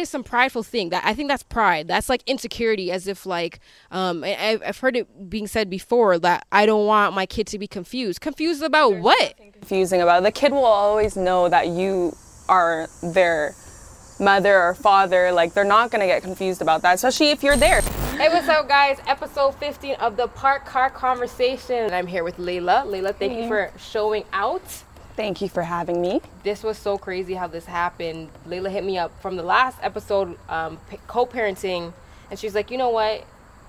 It's some prideful thing that I think that's pride. That's like insecurity, as if like um, I, I've heard it being said before that I don't want my kid to be confused. Confused about There's what? Confusing about it. the kid will always know that you are their mother or father. Like they're not gonna get confused about that, especially if you're there. Hey, what's up, guys? Episode 15 of the Parked Car Conversation. And I'm here with Layla. Layla, thank you for showing out. Thank you for having me. This was so crazy how this happened. Layla hit me up from the last episode, um, co-parenting, and she's like, you know what?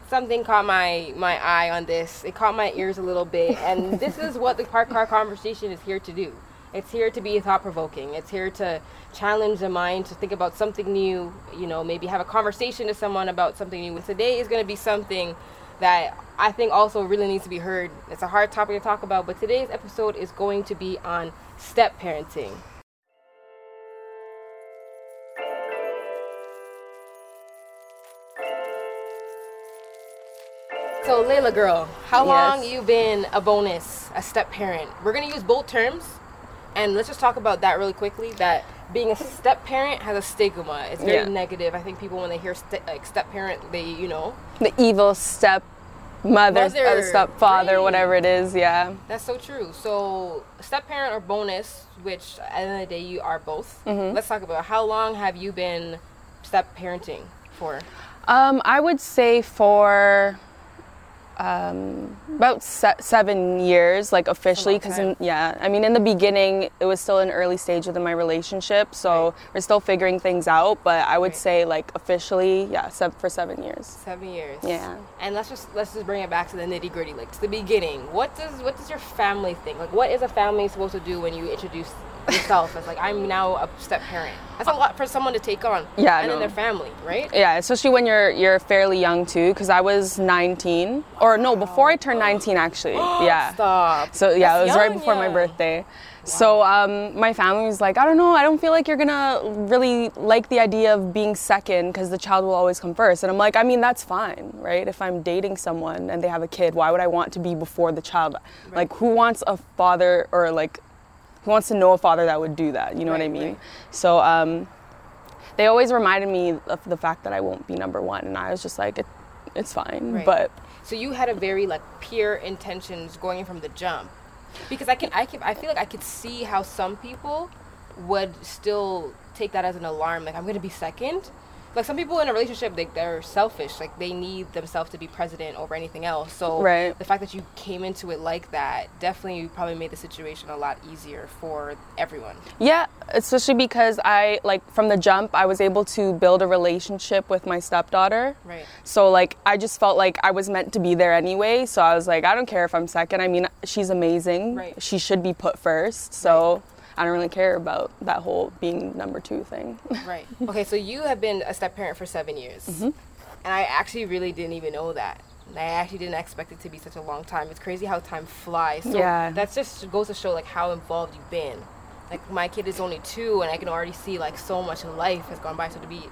Something caught my my eye on this. It caught my ears a little bit, and this is what the Parked Car Conversation is here to do. It's here to be thought provoking. It's here to challenge the mind to think about something new, you know, maybe have a conversation to someone about something new. And today is going to be something that I think also really needs to be heard. It's a hard topic to talk about, but today's episode is going to be on step parenting. So Layla girl, how yes. long you been a bonus, a step parent? We're gonna use both terms and let's just talk about that really quickly. That being a step parent has a stigma. It's very yeah. negative. I think people when they hear st- like step parent, they you know the evil step mother, mother stepfather, right. whatever it is. Yeah, that's so true. So step parent or bonus, which at the end of the day you are both. Mm-hmm. Let's talk about how long have you been step parenting for? Um, I would say for um, about se- seven years, like officially, because yeah, I mean, in the beginning, it was still an early stage within my relationship, so right. we're still figuring things out. But I would right. say, like officially, yeah, se- for seven years. Seven years. Yeah. And let's just let's just bring it back to the nitty gritty, like to the beginning. What does what does your family think? Like, what is a family supposed to do when you introduce yourself as like I'm now a step parent. That's a lot for someone to take on. Yeah, and then their family, right? Yeah, especially when you're you're fairly young too. Because I was 19, or no, before I turned 19 actually. yeah. Stop. So yeah, That's it was young, right before yeah. my birthday. Wow. So um, my family was like, I don't know, I don't feel like you're gonna really like the idea of being second because the child will always come first. And I'm like, I mean, that's fine, right? If I'm dating someone and they have a kid, why would I want to be before the child? Right. Like, who wants a father or like who wants to know a father that would do that? You know right, what I mean? Right. So um, they always reminded me of the fact that I won't be number one, and I was just like, it, it's fine. Right. But so you had a very like pure intentions going in from the jump, because I can I can I feel like I could see how some people would still take that as an alarm, like I'm gonna be second, like some people in a relationship they, they're selfish. Like they need themselves to be president over anything else. So right. the fact that you came into it like that definitely probably made the situation a lot easier for everyone. Yeah especially because i like from the jump i was able to build a relationship with my stepdaughter. Right. So like i just felt like i was meant to be there anyway. So i was like i don't care if i'm second. I mean she's amazing. Right. she should be put first. So right I don't really care about that whole being number two thing. right. Okay, so you have been a step parent for seven years. Mm-hmm. And I actually really didn't even know that. I actually didn't expect it to be such a long time. It's crazy how time flies. So yeah. that just goes to show like how involved you've been. Like my kid is only two, and I can already see like so much life has gone by. So to be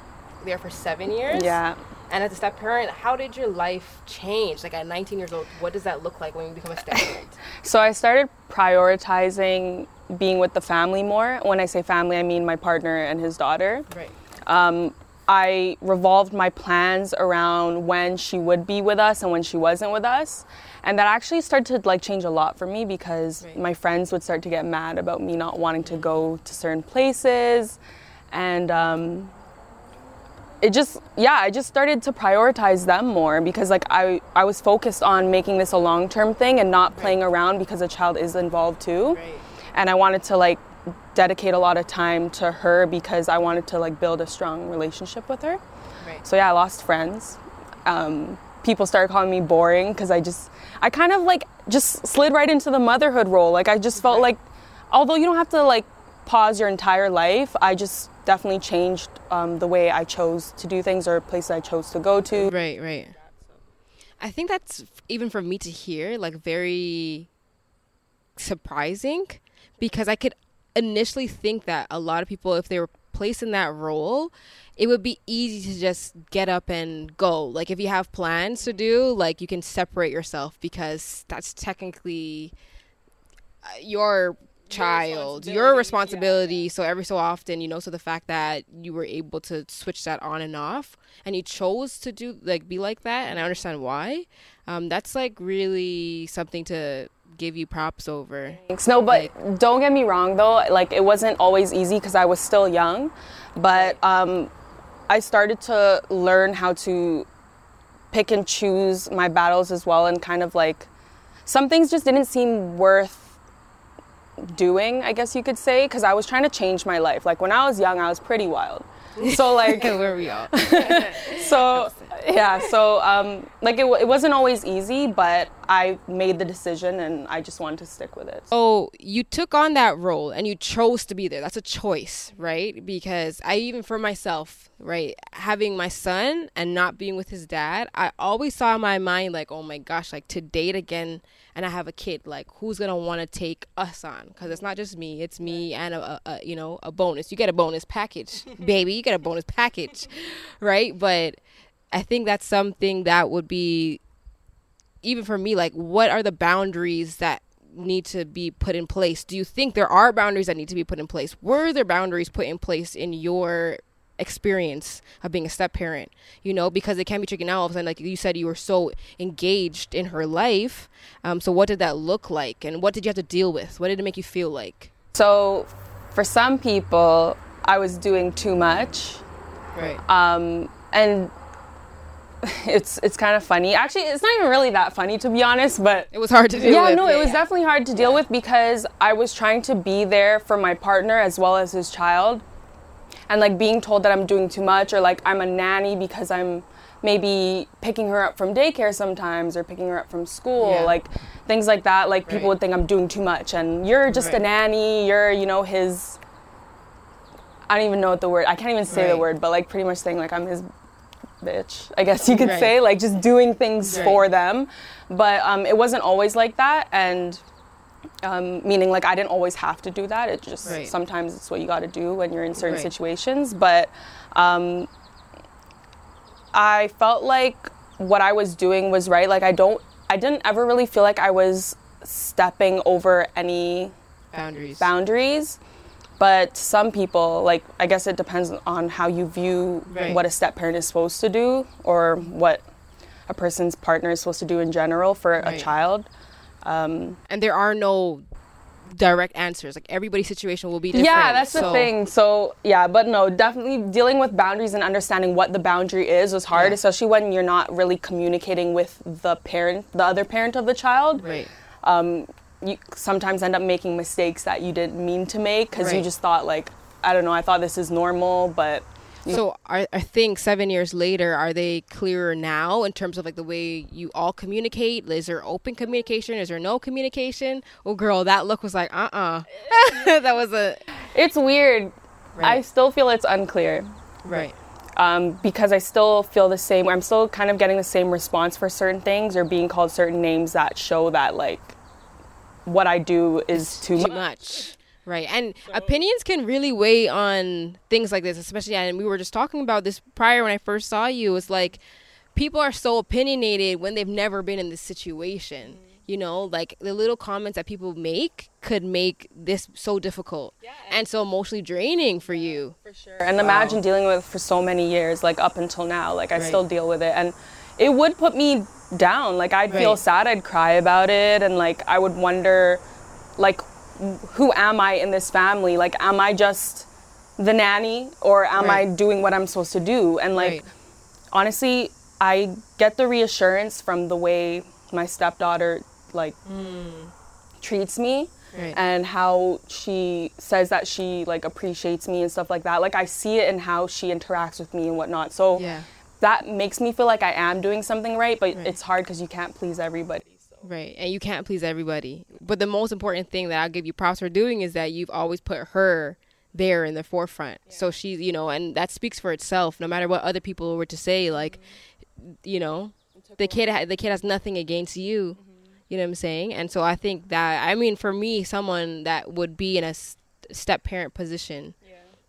there for seven years, yeah. And as a step parent, how did your life change? Like at 19 years old, what does that look like when you become a step parent? so I started prioritizing being with the family more. When I say family, I mean my partner and his daughter. Right. Um, I revolved my plans around when she would be with us and when she wasn't with us. And that actually started to like change a lot for me because right. my friends would start to get mad about me not wanting to go to certain places. And um, it just yeah i just started to prioritize them more because like i i was focused on making this a long-term thing and not playing around because a child is involved too right. And i wanted to like dedicate a lot of time to her because i wanted to like build a strong relationship with her right. so yeah i lost friends um, people started calling me boring because i just i kind of like just slid right into the motherhood role like i just felt right. like although you don't have to like pause your entire life i just definitely changed um, the way I chose to do things or places I chose to go to. Right, right. I think that's even for me to hear like very surprising because I could initially think that a lot of people, if they were placed in that role, it would be easy to just get up and go. Like if you have plans to do, like you can separate yourself because that's technically uh, your child, your responsibility. Yeah. So every so often, you know, so the fact that you were able to switch that on and off, and you chose to do like be like that, and I understand why. Um, that's like really something to give you props over. Thanks. No, but like, don't get me wrong though. Like it wasn't always easy because I was still young, but um, I started to learn how to pick and choose my battles as well, and kind of like some things just didn't seem worth doing, I guess you could say, because I was trying to change my life. Like when I was young, I was pretty wild. So like where we all. so yeah, so um, like it, it wasn't always easy, but I made the decision and I just wanted to stick with it. Oh, you took on that role and you chose to be there. That's a choice, right? Because I even for myself, right, having my son and not being with his dad, I always saw in my mind like, oh my gosh, like to date again and I have a kid, like who's gonna want to take us on? Because it's not just me; it's me and a, a, a, you know a bonus. You get a bonus package, baby. You get a bonus package, right? But I think that's something that would be even for me. Like, what are the boundaries that need to be put in place? Do you think there are boundaries that need to be put in place? Were there boundaries put in place in your experience of being a step parent, you know, because it can be tricky now. All of a sudden, like you said, you were so engaged in her life. Um, so, what did that look like, and what did you have to deal with? What did it make you feel like? So, for some people, I was doing too much. Right. Um, and it's it's kind of funny. Actually, it's not even really that funny to be honest, but it was hard to deal with. yeah, with. no, it was definitely hard to deal with because I was trying to be there for my partner as well as his child and like being told that I'm doing too much or like I'm a nanny because I'm maybe picking her up from daycare sometimes or picking her up from school yeah. like things like that like people would think I'm doing too much and you're just right. a nanny you're you know his I don't even know what the word I can't even say right. the word but like pretty much saying like I'm his bitch I guess you could say like just doing things for them but um, it wasn't always like that and um, meaning like I didn't always have to do that. It just right. sometimes it's what you got to do when you're in certain right. situations. But um, I felt like what I was doing was right. Like I don't, I didn't ever really feel like I was stepping over any boundaries. Boundaries. But some people, like I guess it depends on how you view right. what a step parent is supposed to do or what a person's partner is supposed to do in general for a child. Um, and there are no direct answers. Like everybody's situation will be different. Yeah, that's so. the thing. So yeah, but no, definitely dealing with boundaries and understanding what the boundary is was hard, yeah. especially when you're not really communicating with the parent, the other parent of the child. Right. Um, you sometimes end up making mistakes that you didn't mean to make because right. you just thought like, I don't know, I thought this is normal, but so I, I think seven years later, are they clearer now in terms of like the way you all communicate? Is there open communication? Is there no communication? Oh, girl, that look was like, uh uh-uh. uh that was a. It's weird. Right. I still feel it's unclear. Right. Um, because I still feel the same. I'm still kind of getting the same response for certain things or being called certain names that show that like what I do is too, too much. much. Right. And so, opinions can really weigh on things like this, especially and we were just talking about this prior when I first saw you. It's like people are so opinionated when they've never been in this situation. Mm-hmm. You know, like the little comments that people make could make this so difficult yeah, and, and, so emotionally draining for yeah, you. For sure. And wow. imagine dealing with for so many years, like up until now. Like I right. still deal with it. And it would put me down. Like I'd right. feel sad, I'd cry about it, and like I would wonder like who am I in this family? Like, am I just the nanny or am right. I doing what I'm supposed to do? And like, right. honestly, I get the reassurance from the way my stepdaughter like mm. treats me. And how she says that she like appreciates me and stuff like that like i see it in how she interacts with me and whatnot so yeah. That makes me feel like i am doing something right but right. it's hard because you can't please everybody Right. And you can't please everybody. But the most important thing that I'll give you props for doing is that you've always put her there in the forefront. Yeah. So she's, you know, and that speaks for itself no matter what other people were to say like mm-hmm. you know, the kid ha- the kid has nothing against you. Mm-hmm. You know what I'm saying? And so I think that I mean for me someone that would be in a step parent position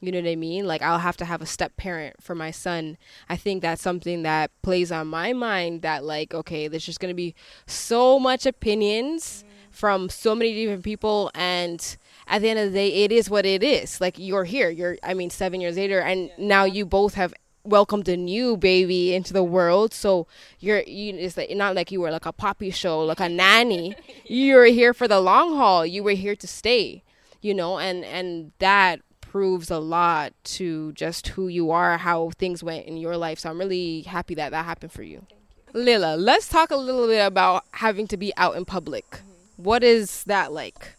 you know what I mean? Like I'll have to have a step parent for my son. I think that's something that plays on my mind that like okay, there's just going to be so much opinions from so many different people and at the end of the day it is what it is. Like you're here. You're i mean seven years later and now you both have welcomed a new baby into the world. So you're you it's like not like you were like a poppy show like a nanny. You were here for the long haul. You were here to stay you know? And and that proves a lot to just who you are how things went in your life so i'm really happy that that happened for you, you. lila let's talk a little bit about having to be out in public mm-hmm. what is that like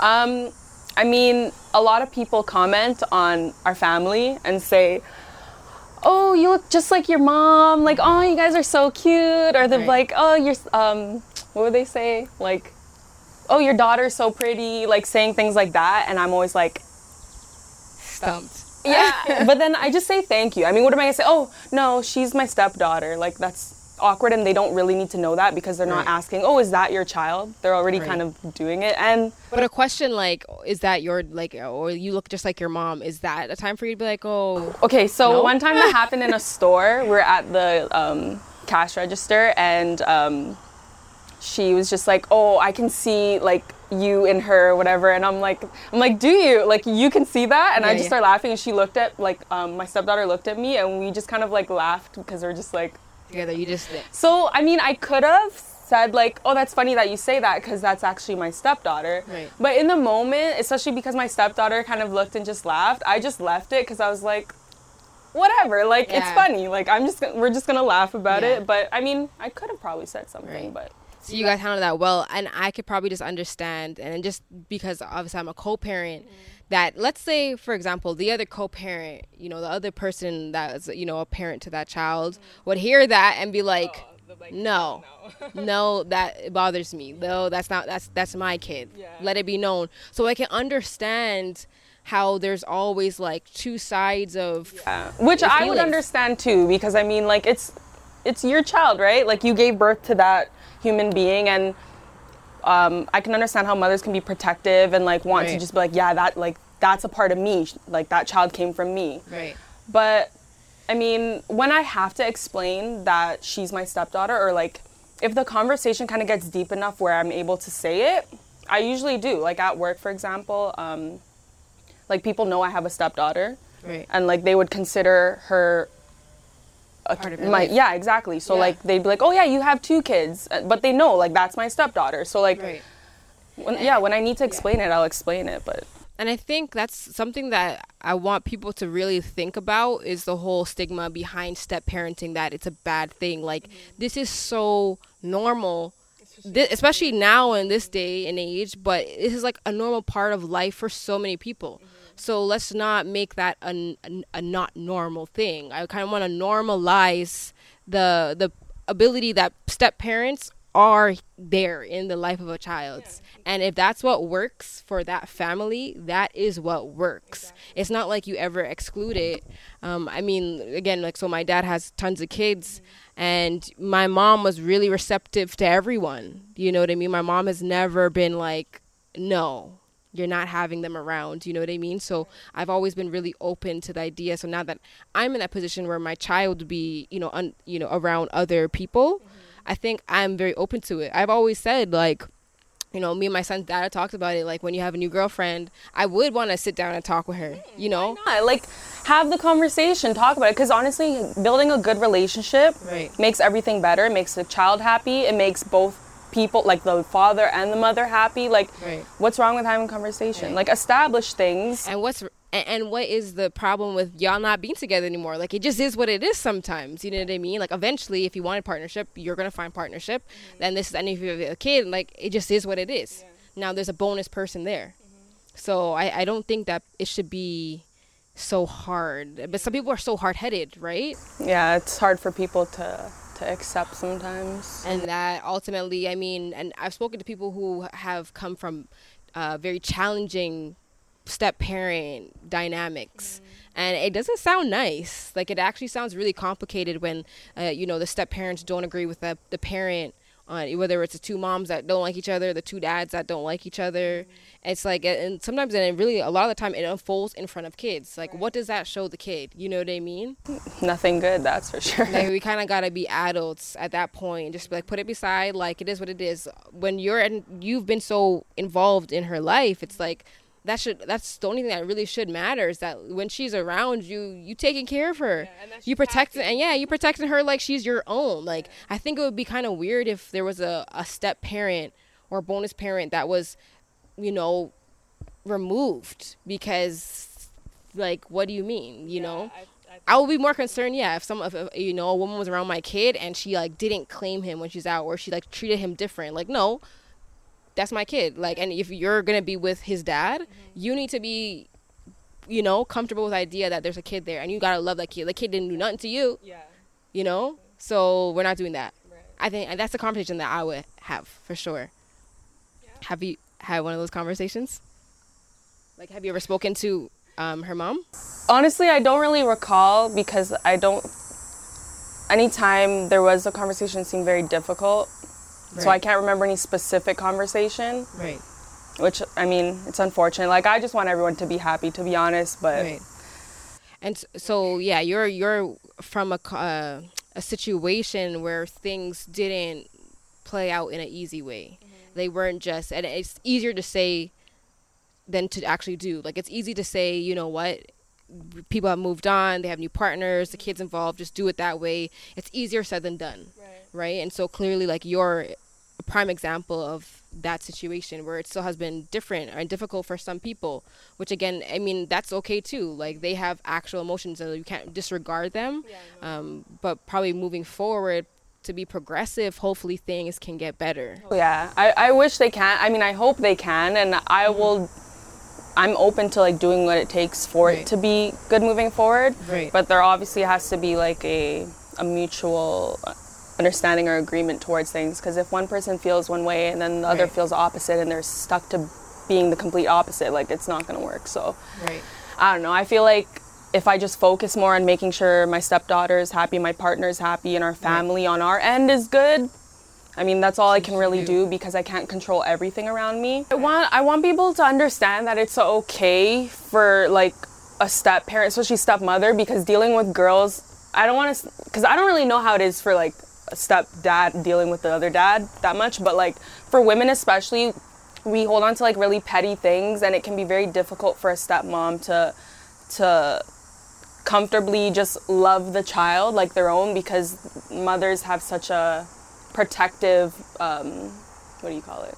um i mean a lot of people comment on our family and say oh, you look just like your mom. Like, oh, you guys are so cute. Or they're right. like, oh, you're, um, what would they say? Like, oh, your daughter's so pretty. Like saying things like that. And I'm always like, stumped. Yeah. but then I just say thank you. I mean, what am I gonna say? Oh, no, she's my stepdaughter. Like, that's awkward and they don't really need to know that because they're right. not asking, "Oh, is that your child?" They're already right. kind of doing it. And but a question like, "Is that your like or you look just like your mom?" Is that a time for you to be like, "Oh." Okay, so no? one time that happened in a store. We're at the um, cash register and um, she was just like, "Oh, I can see like you in her or whatever," and I'm like, "I'm like, do you like you can see that?" And yeah, I just yeah. start laughing, and she looked at like um, my stepdaughter looked at me, and we just kind of like laughed because we're just like, together. You just So I mean, I could have said like, "Oh, that's funny that you say that because that's actually my stepdaughter." Right. But in the moment, especially because my stepdaughter kind of looked and just laughed, I just left it because I was like, whatever. Like yeah. it's funny. Like I'm just we're just gonna laugh about it. But I mean, I could have probably said something, right. but. So you guys handled that well, and I could probably just understand, and just because obviously I'm a co-parent, mm-hmm. that let's say, for example, the other co-parent, you know, the other person that is, you know, a parent to that child, mm-hmm. would hear that and be like, oh, like no, no, no, that bothers me. No, that's not that's that's my kid. Yeah. Let it be known, so I can understand how there's always like two sides of yeah. which I would understand too because I mean like it's it's your child right like you gave birth to that human being and um, I can understand how mothers can be protective and like want right. to just be like, yeah, that like that's a part of me. Like that child came from me. Right. But I mean, when I have to explain that she's my stepdaughter, or like if the conversation kind of gets deep enough where I'm able to say it, I usually do. Like at work, for example, um, like people know I have a stepdaughter, right. and like they would consider her a, part of my life. yeah exactly so yeah. like they'd be like oh yeah you have two kids uh, but they know like that's my stepdaughter so like right. when, yeah when i need to explain yeah. it i'll explain it but and i think that's something that i want people to really think about is the whole stigma behind step parenting that it's a bad thing like mm-hmm. this is so normal especially now in this day and age but this is like a normal part of life for so many people mm-hmm so let's not make that a, a, a not normal thing. I kind of want to normalize the the ability that step parents are there in the life of a child. Yeah. And if that's what works for that family, that is what works. Exactly. It's not like you ever exclude it. Um, I mean, again, like, so my dad has tons of kids, mm-hmm. and my mom was really receptive to everyone. You know what I mean? My mom has never been like, no, you're not having them around you know what i mean so i've always been really open to the idea so now that i'm in that position where my child would be you know un, you know around other people mm-hmm. i think i'm very open to it i've always said like you know, me and my son's dad talked about it. Like when you have a new girlfriend, I would want to sit down and talk with her. You know, like have the conversation, talk about it. Because honestly, building a good relationship right. makes everything better. It makes the child happy. It makes both people like the father and the mother happy like right. what's wrong with having conversation right. like establish things and what's and, what is the problem with y'all not being together anymore like it just is what it is sometimes you know what i mean like eventually if you wanted partnership you're gonna find partnership mm-hmm. and this is and if you have a kid like it just is what it is yeah. now there's a bonus person there mm-hmm. so I, I don't think that it should be so hard but some people are so hard-headed right yeah it's hard for people to to accept sometimes. And that ultimately, I mean, and I've spoken to people who have come from uh, very challenging step parent dynamics. Mm-hmm. And it doesn't sound nice. Like it actually sounds really complicated when, uh, you know, the step parents don't agree with the, the parent on whether it's the two moms that don't like each other, the two dads that don't like each other. Mm-hmm. It's like, and sometimes, and really, a lot of the time, it unfolds in front of kids. Like, what does that show the kid? You know what I mean? Nothing good, that's for sure. Like, we kind of gotta be adults at that point, and just like put it beside. Like, it is what it is. When you're and you've been so involved in her life, it's like that should that's the only thing that really should matter is that when she's around you you taking care of her. Yeah, you protecting and yeah you protecting her like she's your own. Like i think it would be kind of weird if there was a, a step parent or bonus parent that was you know removed because like what do you mean you know? I would be more concerned, yeah, if some, if, if, uh, you know, a woman was around my kid and she like didn't claim him when she's out, or she like treated him different. Like, no, that's my kid. Like, and if you're gonna be with his dad, you need to be, you know, comfortable with the idea that there's a kid there, and you gotta love that kid. The kid didn't do nothing to you, Yeah. you know. So we're not doing that. Right. I think and that's a conversation that I would have for sure. Have you had one of those conversations? Like, have you ever spoken to um, her mom? Honestly, I don't really recall because I don't. Anytime there was a conversation, seemed very difficult. So I can't remember any specific conversation, Right. which I mean, it's unfortunate. Like I just want everyone to be happy, to be honest. But Right. And so yeah, you're you're from a uh, a situation where things didn't play out in an easy way. They weren't just, and it's easier to say than to actually do. Like it's easy to say, you know what, people have moved on, they have new partners, the kids involved, just do it that way. It's easier said than done, right? And so clearly, like you're a prime example of that situation where it still has been different and difficult for some people which again i mean that's okay too like they have actual emotions and you can't disregard them um, but probably moving forward to be progressive hopefully things can get better yeah, I, I wish they can. I mean, I hope they can, and I will. I'm open to like doing what it takes for Right. it to be good moving forward. Right. But there obviously has to be like a a mutual understanding or agreement towards things. Because if one person feels one way and then the other feels opposite, and they're stuck to being the complete opposite, like it's not gonna work. So right I don't know. I feel like if I just focus more on making sure my stepdaughter is happy, my partner is happy, and our family on our end is good. I mean, that's all I can really do because I can't control everything around me. I want I want people to understand that it's okay for like a step parent, especially stepmother, because dealing with girls, I don't want to, because I don't really know how it is for like stepdad dealing with the other dad that much, but like for women especially, we hold on to like really petty things, and it can be very difficult for a stepmom to to comfortably just love the child like their own because mothers have such a protective um, what do you call it?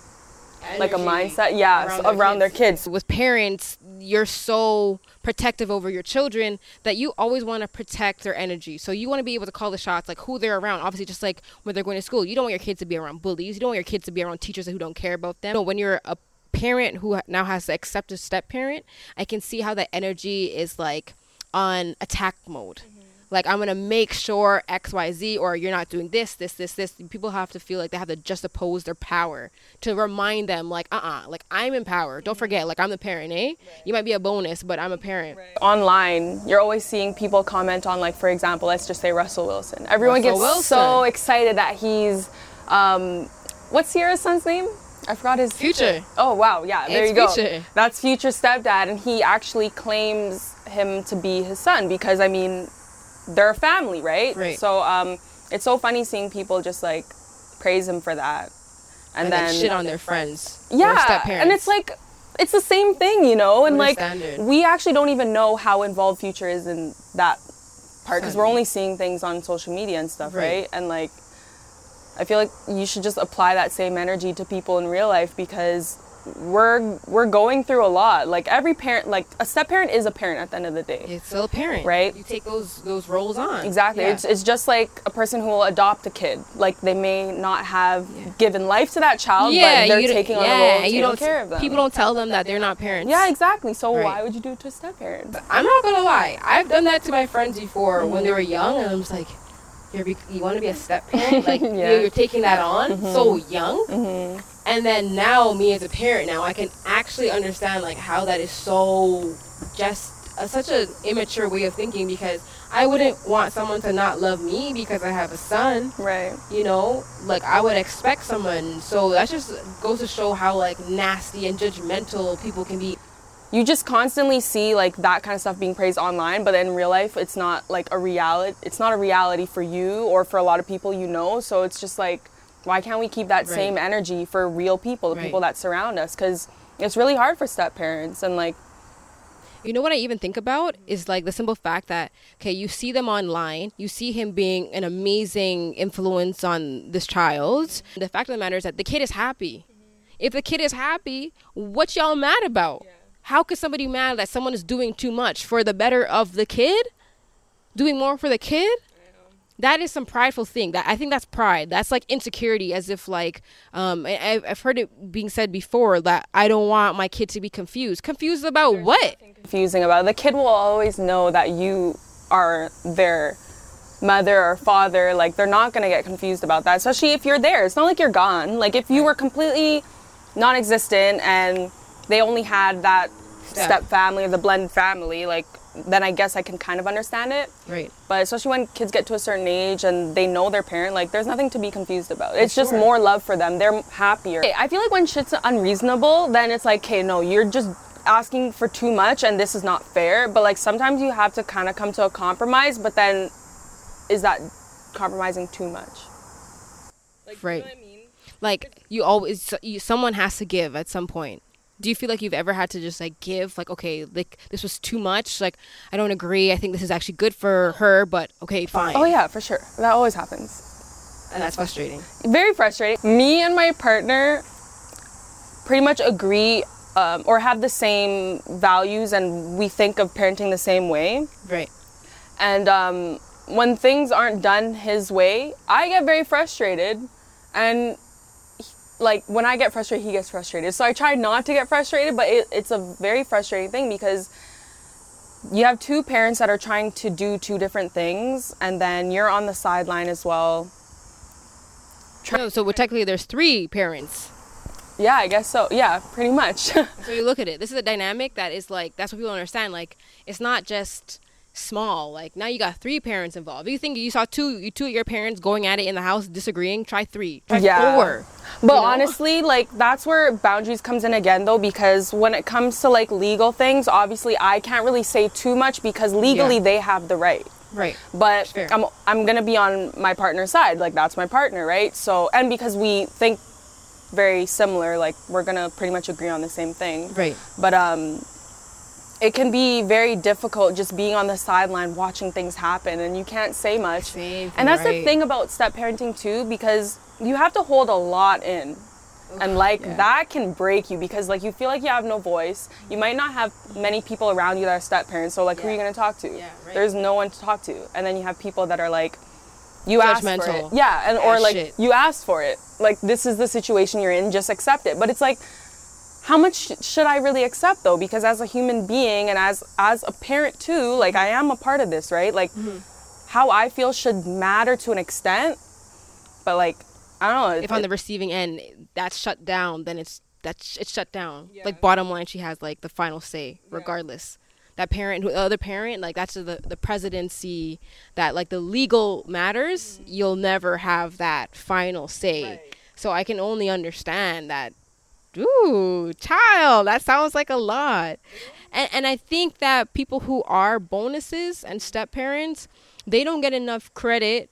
Like a mindset yeah around around, their their kids. With parents you're so protective over your children that you always want to protect their energy. So you want to be able to call the shots like who they're around. Obviously just like when they're going to school you don't want your kids to be around bullies. You don't want your kids to be around teachers who don't care about them. No, when you're a parent who now has to accept a step parent i can see how that energy is like on attack mode mm-hmm. Like i'm gonna make sure xyz or you're not doing this this this this. People have to feel like they have to just oppose their power to remind them like uh-uh like i'm in power. Don't forget like i'm the parent eh? You might be a bonus but i'm a parent. Online you're always seeing people comment on like for example let's just say russell wilson. Everyone Russell gets so excited that he's um, what's Ciara's son's name? I forgot his Future. oh wow yeah there It's you go. Future. that's future stepdad and he actually claims him to be his son because i mean they're a family right Right. so um, it's so funny seeing people just like praise him for that and, and then then shit on their friends yeah and it's like it's the same thing you know and like standard. we actually don't even know how involved future is in that part because we're only seeing things on social media and stuff right. Right. and like i feel like you should just apply that same energy to people in real life because we're we're going through a lot like every parent like a step parent is a parent at the end of the day it's still a parent Right. you take those those roles on Exactly. Yeah. It's, it's just like a person who will adopt a kid. Like they may not have given life to that child, but they're you taking on a role you taking don't care of them. people don't tell them that they're not parents Yeah, exactly. So Right. why would you do it to a step parent? I'm not gonna lie. I've done that to my friends before when they were young, and I'm just like, you're be- you want to be a step parent? Like Yeah. Mm-hmm. you're, you're taking that on so young. And then now, me as a parent, now I can actually understand like how that is so just a, such an immature way of thinking because I wouldn't want someone to not love me because I have a son. Right. You know, like I would expect someone. So that just goes to show how like nasty and judgmental people can be. You just constantly see like that kind of stuff being praised online, but in real life, it's not like a reality. It's not a reality for you or for a lot of people you know. So it's just like, why can't we keep that Right. same energy for real people, the Right. people that surround us? Because it's really hard for step parents and like You know what I even think about is like the simple fact that okay, you see them online, you see him being an amazing influence on this child. The fact of the matter is that the kid is happy. Mm-hmm. If the kid is happy, what y'all mad about? How could somebody mad that someone is doing too much for the better of the kid? Doing more for the kid? That is some prideful thing. That I think that's pride. That's like insecurity, as if like um, I- I've, I've heard it being said before that I don't want my kid to be confused. Confused about what? confusing about it. The kid will always know that you are their mother or father. Like they're not gonna get confused about that, especially if you're there. It's not like you're gone. Like if you were completely non-existent and they only had that Step. step family or the blended family, like then I guess I can kind of understand it. Right. But especially when kids get to a certain age and they know their parent, like there's nothing to be confused about. It's just more love for them. They're happier. I feel like when shit's unreasonable, then it's like, okay, no, you're just asking for too much and this is not fair. But like sometimes you have to kind of come to a compromise, but then is that compromising too much? Like, Right. i mean Like you always, you, someone has to give at some point. Do you feel like you've ever had to just like give, like okay, like this was too much. Like I don't agree. I think this is actually good for her, but okay, fine. Oh yeah, for sure. That always happens. and that's frustrating. very frustrating. Me and my partner pretty much agree um, or have the same values, and we think of parenting the same way. Right. And um, when things aren't done his way, I get very frustrated. And like when I get frustrated, he gets frustrated. So I try not to get frustrated, but it, it's a very frustrating thing because you have two parents that are trying to do two different things, and then you're on the sideline as well. No, so well, technically, there's three parents. Yeah, I guess so. Yeah, pretty much. So you look at it. This is a dynamic that is like that's what people understand. Like it's not just small. Like now you got three parents involved. You think you saw two, you two of your parents going at it in the house disagreeing, try three, try Yeah. four. But you know? honestly, like that's where boundaries comes in again though because when it comes to like legal things, obviously I can't really say too much because legally Yeah. they have the right. Right. But Fair. I'm I'm to be on my partner's side. Like that's my partner, right? So and because we think very similar, like we're to pretty much agree on the same thing. Right. But um it can be very difficult just being on the sideline watching things happen and you can't say much. Same, and that's the thing about step parenting too because you have to hold a lot in. And like yeah. that can break you because like you feel like you have no voice. You might not have many people around you that are step parents. So like who are you gonna talk to? Yeah, right. There's no one to talk to. And then you have people that are like you asked for it. Yeah, and or like shit. you asked for it. Like this is the situation you're in, just accept it. But it's like how much should I really accept though? Because as a human being and as as a parent too, like I am a part of this, right? Like Mm-hmm. how I feel should matter to an extent, but like I don't know. If on the receiving end that's shut down, then it's that's it's shut down. Like bottom line, she has like the final say, regardless. That parent, who the other parent, like that's the the presidency. That like the legal matters, you'll never have that final say. So I can only understand that. Ooh, child, that sounds like a lot. And and I think that people who are bonuses and step parents, they don't get enough credit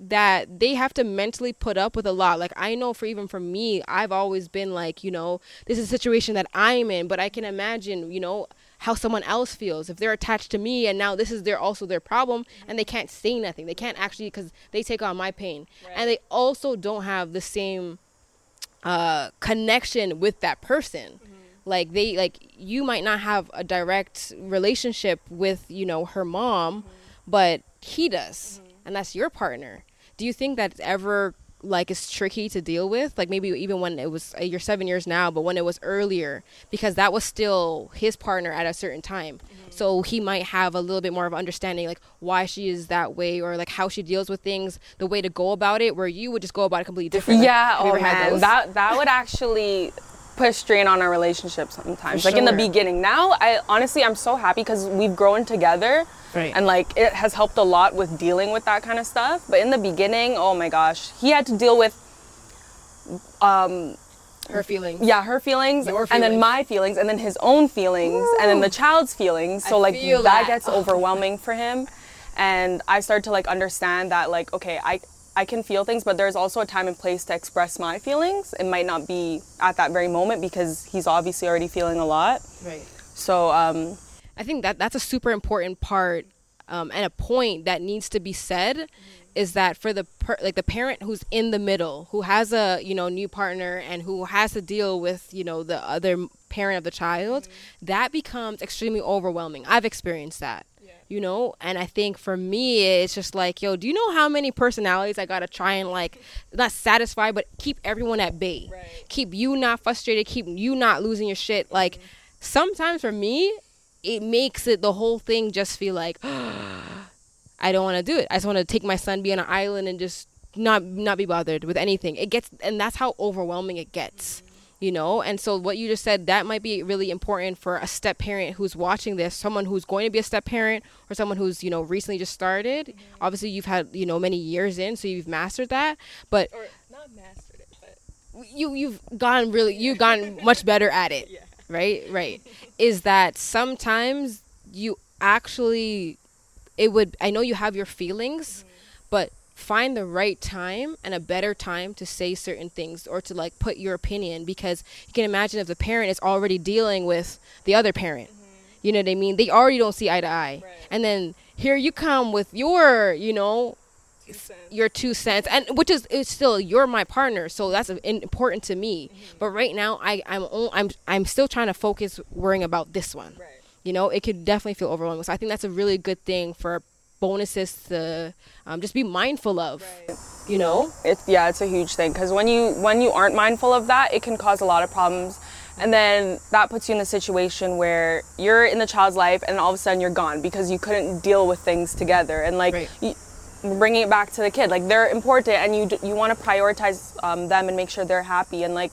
that they have to mentally put up with a lot. Like I know for even for me, I've always been like, you know, this is a situation that I'm in, but I can imagine, you know, how someone else feels if they're attached to me and now this is their also their problem and they can't say nothing. They can't actually because they take on my pain. And they also don't have the same uh connection with that person. Like they like you might not have a direct relationship with you know her mom but he does and that's your partner. Do you think that's ever like it's tricky to deal with like maybe even when it was uh, you're seven years now but when it was earlier because that was still his partner at a certain time. So he might have a little bit more of understanding like why she is that way or like how she deals with things the way to go about it where you would just go about it completely different. Yeah, you oh man, those? that that would actually put a strain on our relationship sometimes. For Like in the beginning. Now, I honestly I'm so happy because we've grown together. Right. And like it has helped a lot with dealing with that kind of stuff. But in the beginning, oh my gosh, he had to deal with um, Her feelings. yeah her feelings, Your and then my feelings and then his own feelings and then the child's feelings. So I like feel that that. gets overwhelming for him. And I started to like understand that like okay I. I can feel things, but there's also a time and place to express my feelings. It might not be at that very moment because he's obviously already feeling a lot. Right. So, um, I think that that's a super important part um, and a point that needs to be said is that for the per- like the parent who's in the middle who has a you know new partner and who has to deal with you know the other parent of the child that becomes extremely overwhelming i've experienced that you know? And i think for me it's just like yo do you know how many personalities i gotta try and like not satisfy but keep everyone at bay? Keep you not frustrated keep you not losing your shit. Like mm-hmm. sometimes for me it makes it the whole thing just feel like I don't want to do it. I just want to take my son, be on an island, and just not not be bothered with anything. It gets, and that's how overwhelming it gets, mm-hmm. You know. And so what you just said that might be really important for a step parent who's watching this, someone who's going to be a step parent, or someone who's you know recently just started. Mm-hmm. Obviously, you've had you know many years in, so you've mastered that, but or not mastered it, but you you've gone really you've gone much better at it yeah. right right is that sometimes you actually it would i know you have your feelings mm-hmm. but find the right time and a better time to say certain things or to like put your opinion because you can imagine if the parent is already dealing with the other parent. Mm-hmm. You know what i mean? They already don't see eye to eye. And then here you come with your you know your two cents and which is it's still you're my partner so that's important to me. Mm-hmm. But right now i i'm i'm i'm still trying to focus worrying about this one. You know it could definitely feel overwhelming. So i think that's a really good thing for bonuses to um, just be mindful of you know it's yeah, it's a huge thing because when you when you aren't mindful of that, it can cause a lot of problems. And then that puts you in the situation where you're in the child's life, and all of a sudden you're gone because you couldn't deal with things together. And like Right. you, bringing it back to the kid, like they're important, and you d- you want to prioritize um, them and make sure they're happy. And like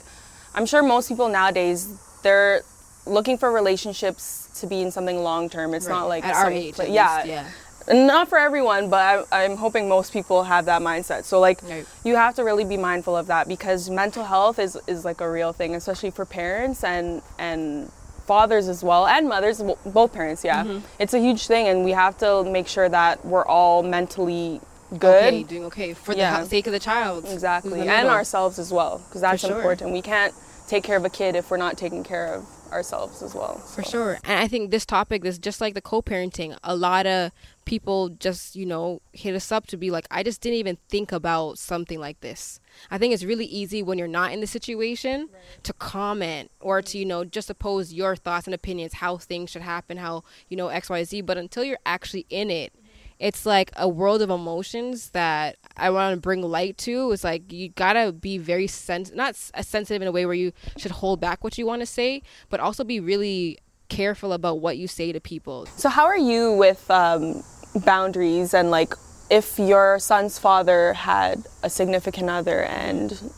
I'm sure most people nowadays they're looking for relationships to be in something long term. It's not like at our age pla- at yeah, yeah not for everyone, but I, I'm hoping most people have that mindset. So like, you have to really be mindful of that because mental health is, is like a real thing, especially for parents and and fathers as well and mothers, both parents. Yeah, Mm-hmm. it's a huge thing, and we have to make sure that we're all mentally good. okay doing okay for Yeah. the sake of the child Exactly, and ourselves as well, because that's sure. important. We can't take care of a kid if we're not taking care of ourselves as well. For sure. And I think this topic is just like the co parenting. A lot of people just, you know, hit us up to be like, I just didn't even think about something like this. I think it's really easy when you're not in the situation to comment or to, you know, just oppose your thoughts and opinions, how things should happen, how, you know, XYZ. But until you're actually in it, it's like a world of emotions that I want to bring light to. It's like you gotta be very sens- not s- sensitive in a way where you should hold back what you want to say, but also be really careful about what you say to people. So how are you with um, boundaries and like if your son's father had a significant other and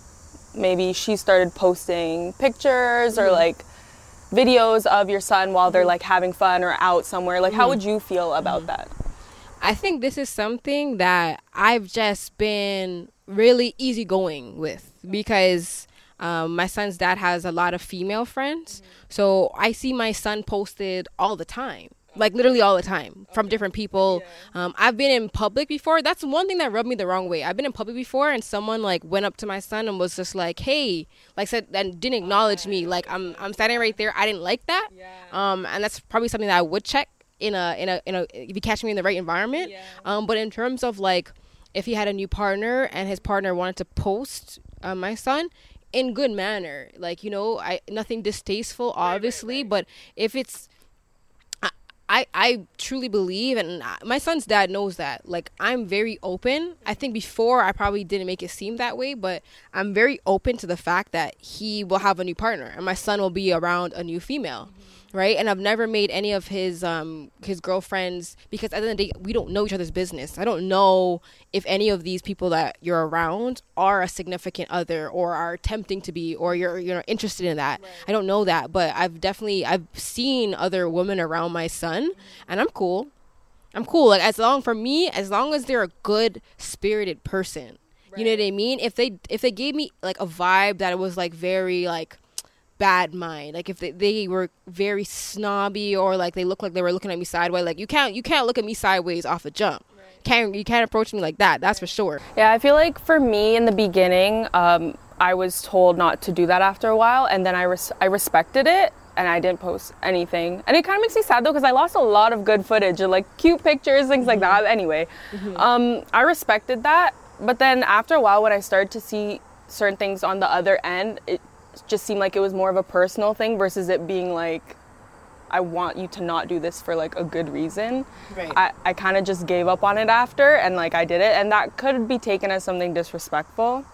maybe she started posting pictures or mm-hmm. like videos of your son while they're mm-hmm. like having fun or out somewhere like how mm-hmm. would you feel about that? I think this is something that I've just been really easygoing with because um, my son's dad has a lot of female friends. So I see my son posted all the time. Like literally all the time from different people. Um, I've been in public before. That's one thing that rubbed me the wrong way. I've been in public before, and someone like went up to my son and was just like, "Hey," like said and didn't acknowledge me. Like I'm I'm standing right there. I didn't like that. Yeah. Um, and that's probably something that I would check in a in a in a if you catch me in the right environment. Yeah. Um, but in terms of like if he had a new partner and his partner wanted to post uh, my son in good manner, like you know, I nothing distasteful, obviously, but if it's I, I truly believe, and my son's dad knows that. Like, I'm very open. I think before I probably didn't make it seem that way, but I'm very open to the fact that he will have a new partner and my son will be around a new female. Right? And I've never made any of his um his girlfriends because at the end of the day we don't know each other's business. I don't know if any of these people that you're around are a significant other or are attempting to be or you're you know interested in that. Right. I don't know that, but I've definitely I've seen other women around my son and I'm cool. I'm cool. Like as long for me, as long as they're a good spirited person. Right. You know what I mean? If they if they gave me like a vibe that it was like very like bad mind like if they, they were very snobby or like they looked like they were looking at me sideways like you can't you can't look at me sideways off a jump right. can't you can't approach me like that that's for sure yeah i feel like for me in the beginning um, i was told not to do that after a while and then i res- i respected it and I didn't post anything. And it kind of makes me sad though because I lost a lot of good footage and like cute pictures, things mm-hmm. like that. Anyway, mm-hmm. um, I respected that. But then after a while, when I started to see certain things on the other end, it just seemed like it was more of a personal thing versus it being like, I want you to not do this for like a good reason. Right. I, I kind of just gave up on it after and like I did it. And that could be taken as something disrespectful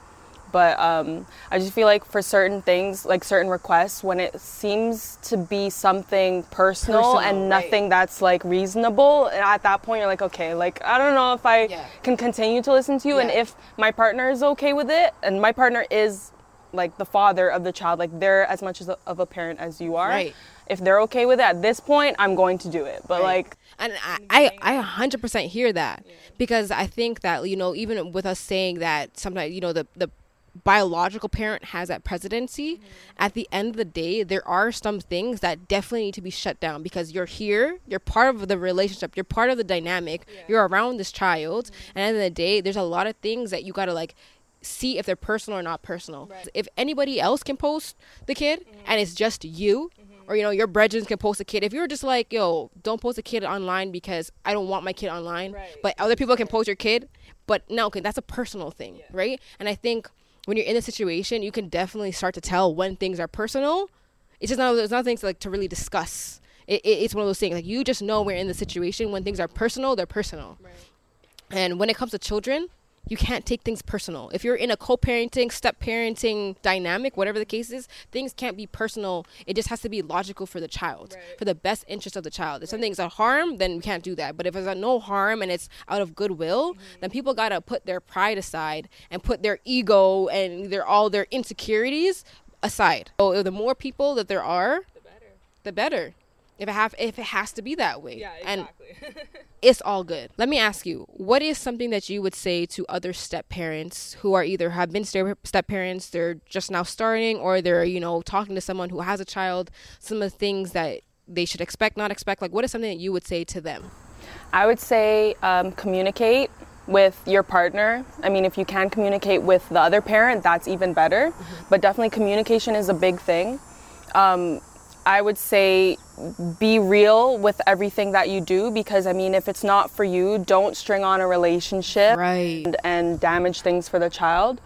but um, I just feel like for certain things, like certain requests, when it seems to be something personal, personal and nothing right. that's like reasonable, at that point you're like, okay, like I don't know if I yeah. can continue to listen to you, yeah. and if my partner is okay with it, and my partner is like the father of the child, like they're as much as a, of a parent as you are. Right. If they're okay with it at this point, I'm going to do it. But right. like and I, I, I 100% hear that because I think that you know even with us saying that sometimes you know the the biological parent has that presidency, mm-hmm. at the end of the day, there are some things that definitely need to be shut down because you're here, you're part of the relationship, you're part of the dynamic, yeah. you're around this child, mm-hmm. and at the end of the day, there's a lot of things that you gotta like see if they're personal or not personal. Right. If anybody else can post the kid mm-hmm. and it's just you, mm-hmm. or you know your brethren can post a kid. If you're just like, yo, don't post a kid online because I don't want my kid online, right. but other people can post your kid, but no, okay, that's a personal thing, yeah. right? And I think when you're in a situation, you can definitely start to tell when things are personal. It's just not there's nothing to like to really discuss. It, it, it's one of those things like you just know we're in the situation when things are personal, they're personal. Right. And when it comes to children, you can't take things personal. If you're in a co-parenting, step-parenting dynamic, whatever the case is, things can't be personal. It just has to be logical for the child, right. for the best interest of the child. If right. something's a harm, then we can't do that. But if it's a no harm and it's out of goodwill, mm-hmm. then people gotta put their pride aside and put their ego and their all their insecurities aside. So the more people that there are, the better. The better if it have if it has to be that way. Yeah, exactly. And it's all good. Let me ask you, what is something that you would say to other step parents who are either have been step parents, they're just now starting, or they're you know talking to someone who has a child? Some of the things that they should expect, not expect. Like, what is something that you would say to them? I would say um, communicate with your partner. I mean, if you can communicate with the other parent, that's even better. Mm-hmm. But definitely, communication is a big thing. Um, I would say be real with everything that you do because I mean if it's not for you, don't string on a relationship right. and, and damage things for the child.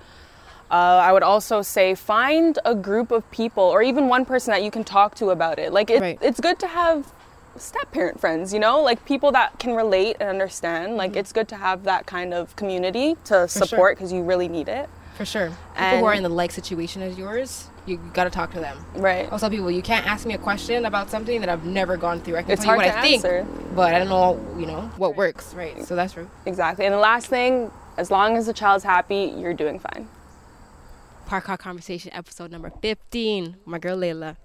Uh, I would also say find a group of people or even one person that you can talk to about it. Like it, right. it's good to have step parent friends, you know, like people that can relate and understand. Like mm-hmm. it's good to have that kind of community to for support because sure. you really need it. For sure. People and, who are in the like situation as yours, you, you got to talk to them. Right. I'll tell people you can't ask me a question about something that I've never gone through. I can it's tell you what I answer. think, but I don't know, you know, what works. Right. So that's true. Exactly. And the last thing, as long as the child's happy, you're doing fine. Parked Car Conversation episode number 15. My girl Layla.